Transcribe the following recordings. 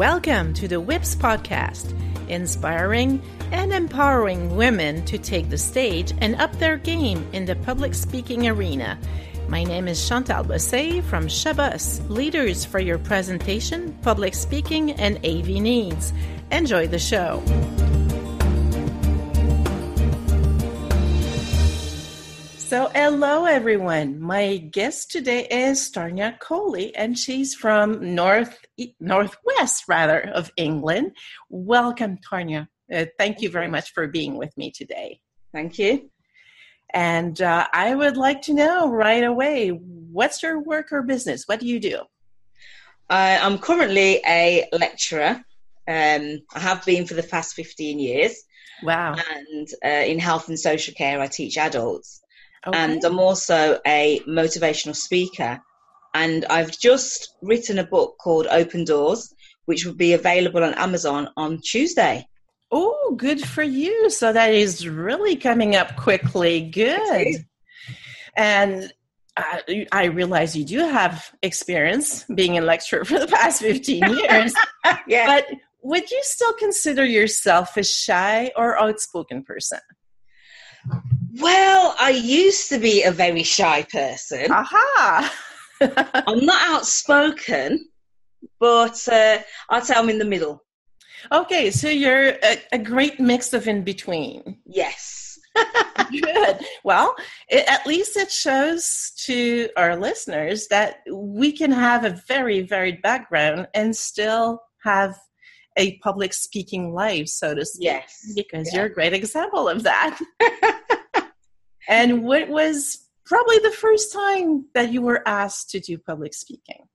Welcome to the WIPS podcast, inspiring and empowering women to take the stage and up their game in the public speaking arena. My name is Chantal Bossé from Chabus, Leaders for Your Presentation, Public Speaking, and AV Needs. Enjoy the show. So, hello everyone. My guest today is Tanya Coley, and she's from North Northwest, rather, of England. Welcome, Tanya. Uh, thank you very much for being with me today. Thank you. And uh, I would like to know right away what's your work or business? What do you do? Uh, I'm currently a lecturer. Um, I have been for the past 15 years. Wow. And uh, in health and social care, I teach adults. Okay. And I'm also a motivational speaker. And I've just written a book called Open Doors, which will be available on Amazon on Tuesday. Oh, good for you. So that is really coming up quickly. Good. And I, I realize you do have experience being a lecturer for the past 15 years. yeah. But would you still consider yourself a shy or outspoken person? Well, I used to be a very shy person. Aha! I'm not outspoken, but uh, I'd say I'm in the middle. Okay, so you're a, a great mix of in between. Yes. Good. Well, it, at least it shows to our listeners that we can have a very varied background and still have a public speaking life, so to speak. Yes. Because yeah. you're a great example of that. And what was probably the first time that you were asked to do public speaking?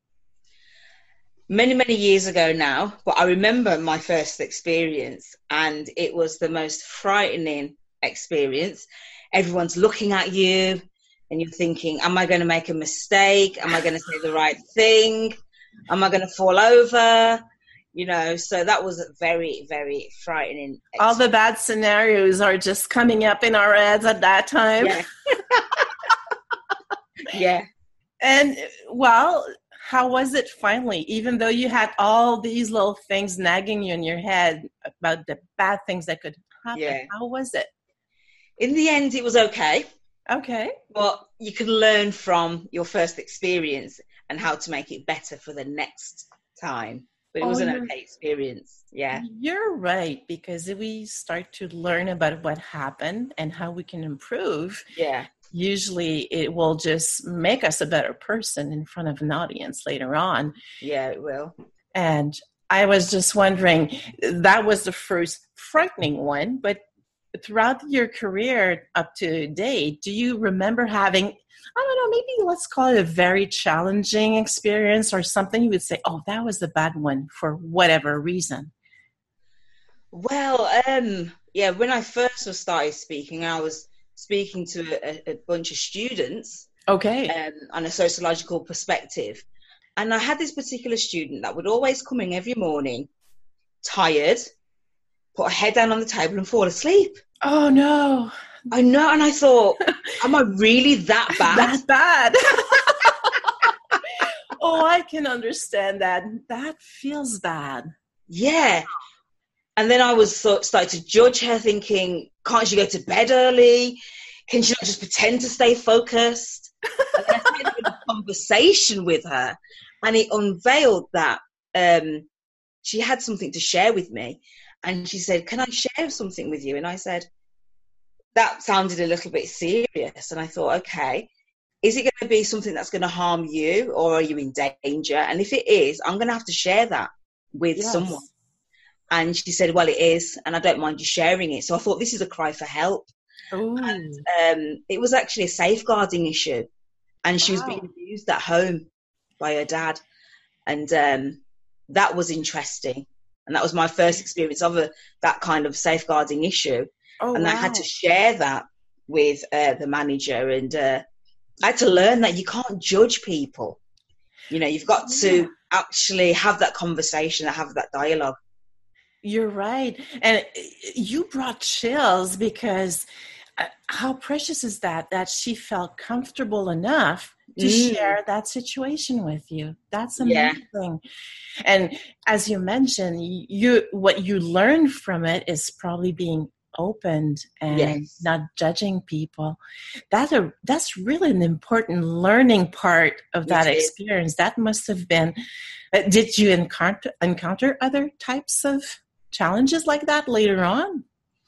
Many, many years ago now, but I remember my first experience, and it was the most frightening experience. Everyone's looking at you, and you're thinking, Am I going to make a mistake? Am I going to say the right thing? Am I going to fall over? You know so that was very very frightening experience. all the bad scenarios are just coming up in our heads at that time. Yeah, yeah. and well how was it finally? Even though you had all these little things nagging you in your head about the bad things that could happen yeah. how was it? In the end it was okay. Okay. Well you can learn from your first experience and how to make it better for the next time but it oh, was an okay experience. Yeah. You're right, because if we start to learn about what happened and how we can improve, yeah. Usually it will just make us a better person in front of an audience later on. Yeah, it will. And I was just wondering, that was the first frightening one, but throughout your career up to date, do you remember having I don't know, maybe let's call it a very challenging experience or something you would say, oh, that was the bad one for whatever reason? Well, um, yeah, when I first was started speaking, I was speaking to a, a bunch of students. Okay. Um, on a sociological perspective. And I had this particular student that would always come in every morning, tired, put her head down on the table and fall asleep. Oh no. I know, and I thought, am I really that bad? that bad. oh, I can understand that. That feels bad. Yeah. And then I was so, started to judge her, thinking, can't she go to bed early? Can she not just pretend to stay focused? And I had a conversation with her, and it unveiled that um, she had something to share with me. And she said, Can I share something with you? And I said, that sounded a little bit serious. And I thought, okay, is it going to be something that's going to harm you or are you in danger? And if it is, I'm going to have to share that with yes. someone. And she said, well, it is. And I don't mind you sharing it. So I thought, this is a cry for help. And, um, it was actually a safeguarding issue. And she wow. was being abused at home by her dad. And um, that was interesting. And that was my first experience of a, that kind of safeguarding issue. Oh, and wow. I had to share that with uh, the manager, and uh, I had to learn that you can't judge people. You know, you've got to yeah. actually have that conversation, and have that dialogue. You're right, and you brought chills because how precious is that that she felt comfortable enough to Mm. share that situation with you that's Yeah. amazing and as you mentioned you what you learn from it is probably being opened and Yes. not judging people that a, that's really an important learning part of that experience that must have been uh, did you encounter encounter other types of challenges like that later on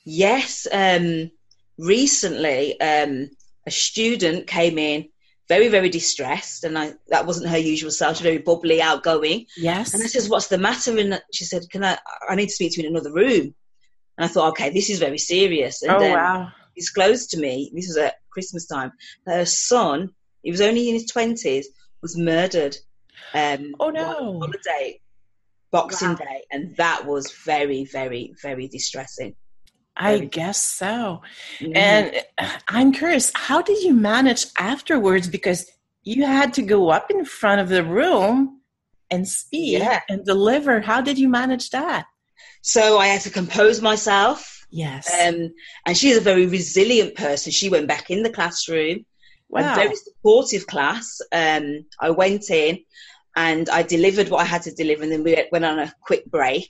Yes. Um, recently, um, a student came in very, very distressed, and I that wasn't her usual self. She was very bubbly, outgoing. yes And I says, "What's the matter?" And she said, "Can I? I need to speak to you in another room." And I thought, okay, this is very serious. And oh then wow disclosed to me, this was at Christmas time, that her son, he was only in his twenties, was murdered. Um, Oh, no. on holiday, Boxing Wow. Day, and that was very, very, very distressing. I guess so. Mhm. And uh, I'm curious, how did you manage afterwards? Because you had to go up in front of the room and speak Yeah. and deliver. How did you manage that? so I had to compose myself. Yes. Um, and she's a very resilient person. She went back in the classroom, wow. a very supportive class. Um, I went in and I delivered what I had to deliver, and then we went on a quick break.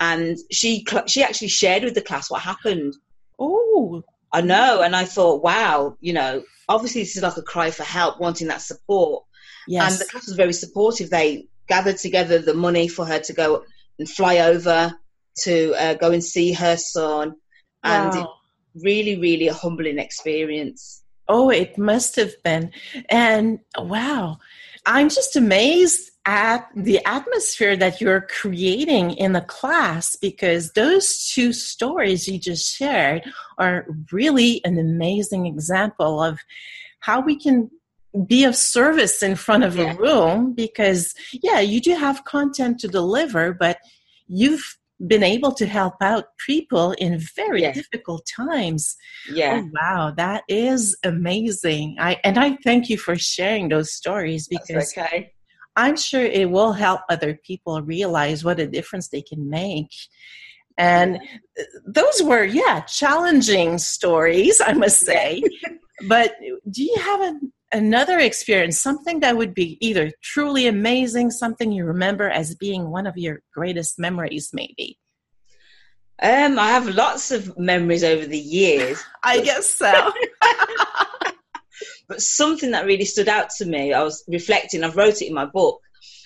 And she she actually shared with the class what happened. oh, I know, and I thought, wow, you know, obviously this is like a cry for help, wanting that support. yes. And the class was very supportive. They gathered together the money for her to go and fly over to uh, go and see her son, and it, Wow. really, really a humbling experience. Oh, it must have been. And wow, I'm just amazed at the atmosphere that you're creating in the class because those two stories you just shared are really an amazing example of how we can be of service in front of Yeah. a room because yeah you do have content to deliver but you've been able to help out people in very Yeah. difficult times oh, Yeah, Oh wow, that is amazing. I and I thank you for sharing those stories because okay. I'm sure it will help other people realize what a difference they can make. And those were yeah, challenging stories, I must say. but do you have an, another experience, something that would be either truly amazing, something you remember as being one of your greatest memories maybe? Um, I have lots of memories over the years, I guess so. but something that really stood out to me, I was reflecting, I wrote it in my book,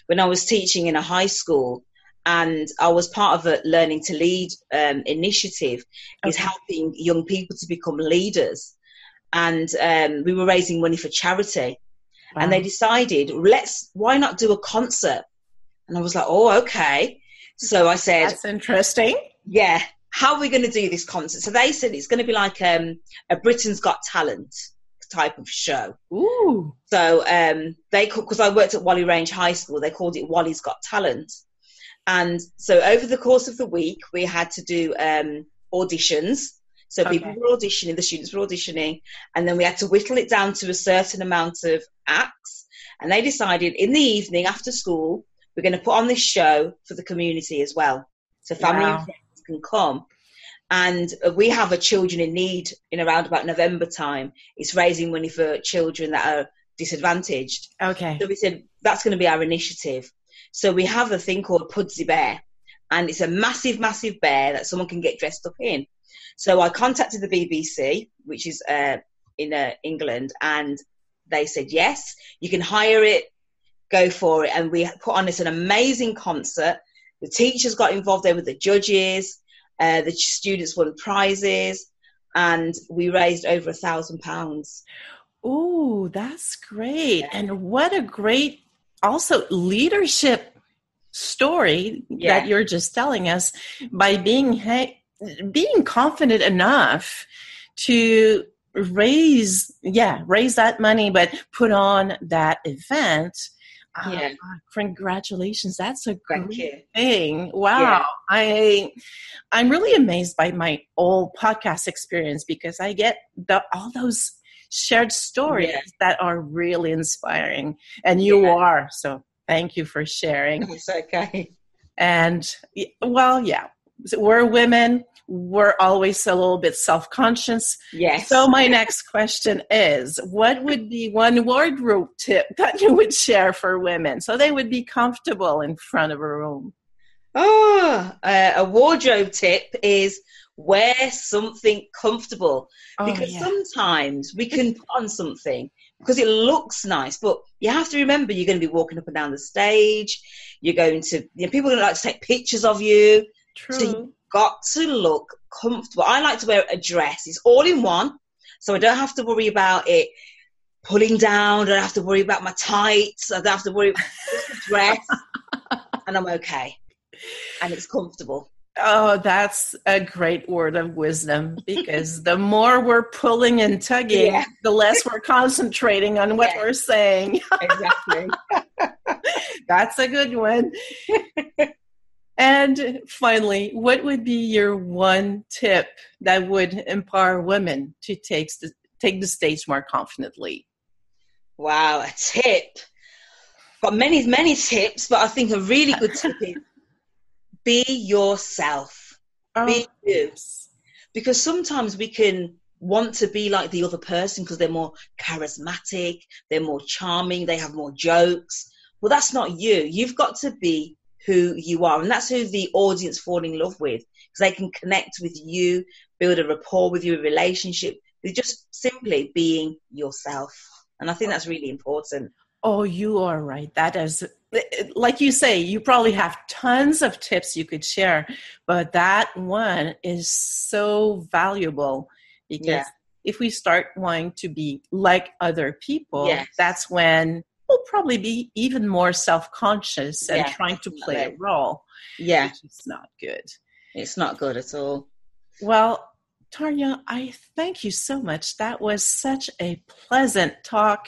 when I was teaching in a high school and I was part of a Learning to Lead um, initiative, is helping young people to become leaders. And um, we were raising money for charity. And they decided, let's, why not do a concert? And I was like, oh, okay. So I said, That's interesting. yeah, how are we going to do this concert? So they said it's going to be like um, a Britain's Got Talent type of show. Ooh. So um, they because I worked at Whalley Range High School, they called it Whalley's Got Talent. And so over the course of the week, we had to do um, auditions. So people were auditioning, the students were auditioning, and then we had to whittle it down to a certain amount of acts. And they decided in the evening after school, we're going to put on this show for the community as well. So family Wow. and friends can come. And uh, we have a children in need in around about November time. It's raising money for children that are disadvantaged. Okay. So we said that's going to be our initiative. So we have a thing called Pudsey Bear, and it's a massive, massive bear that someone can get dressed up in. So I contacted the BBC, which is uh, in uh, England, and they said yes, you can hire it, go for it, and we put on this an amazing concert. The teachers got involved there with the judges, uh, the students won prizes, and we raised over a thousand pounds. Oh, that's great. And what a great also leadership story Yeah. that you're just telling us by being ha- being confident enough to raise yeah, raise that money but put on that event. Uh, Yeah. congratulations. That's a great thing. Wow. Yeah. I I'm really amazed by my old podcast experience because I get the, all those shared stories Yeah. that are really inspiring and you Yeah. are. So thank you for sharing. It's okay. And well, yeah. So we're women, we're always a little bit self-conscious. Yes. So my next question is, what would be one wardrobe tip that you would share for women so they would be comfortable in front of a room? Oh, uh, a wardrobe tip is wear something comfortable Oh, because yeah. sometimes we can put on something because it looks nice, but you have to remember you're going to be walking up and down the stage. You're going to, you know, people are going to like to take pictures of you. True. So you got to look comfortable. I like to wear a dress. It's all in one, so I don't have to worry about it pulling down. I don't have to worry about my tights. I don't have to worry about a dress, and I'm okay. And it's comfortable. Oh, that's a great word of wisdom because the more we're pulling and tugging, Yeah. the less we're concentrating on what Yeah. we're saying. Exactly. That's a good one. and finally, what would be your one tip that would empower women to take the, take the stage more confidently? wow, a tip. Got many, many tips, but I think a really good tip is be yourself. Oh, be you. because sometimes we can want to be like the other person because they're more charismatic, they're more charming, they have more jokes. Well, that's not you. You've got to be who you are, and that's who the audience fall in love with because they can connect with you, build a rapport with you, a relationship with just simply being yourself. And I think that's really important. Oh, you are right. That is, like you say, you probably have tons of tips you could share, but that one is so valuable because Yeah. if we start wanting to be like other people, Yes. that's when we'll probably be even more self conscious and Yeah, trying to play a role, Yeah, It's not good. it's not good at all. Well, Tanya, I thank you so much. That was such a pleasant talk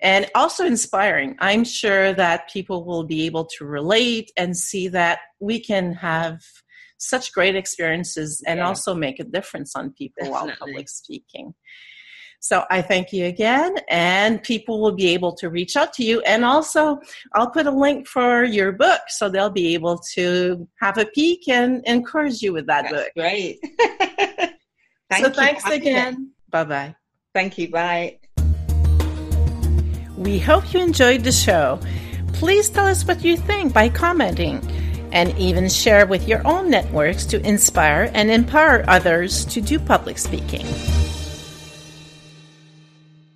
and also inspiring. I'm sure that people will be able to relate and see that we can have such great experiences and Yeah. also make a difference on people while public speaking. So I thank you again, and people will be able to reach out to you. And also, I'll put a link for your book so they'll be able to have a peek and encourage you with that That's book. great. Thank so thanks again. Bye bye. Thank you. Bye. We hope you enjoyed the show. Please tell us what you think by commenting and even share with your own networks to inspire and empower others to do public speaking.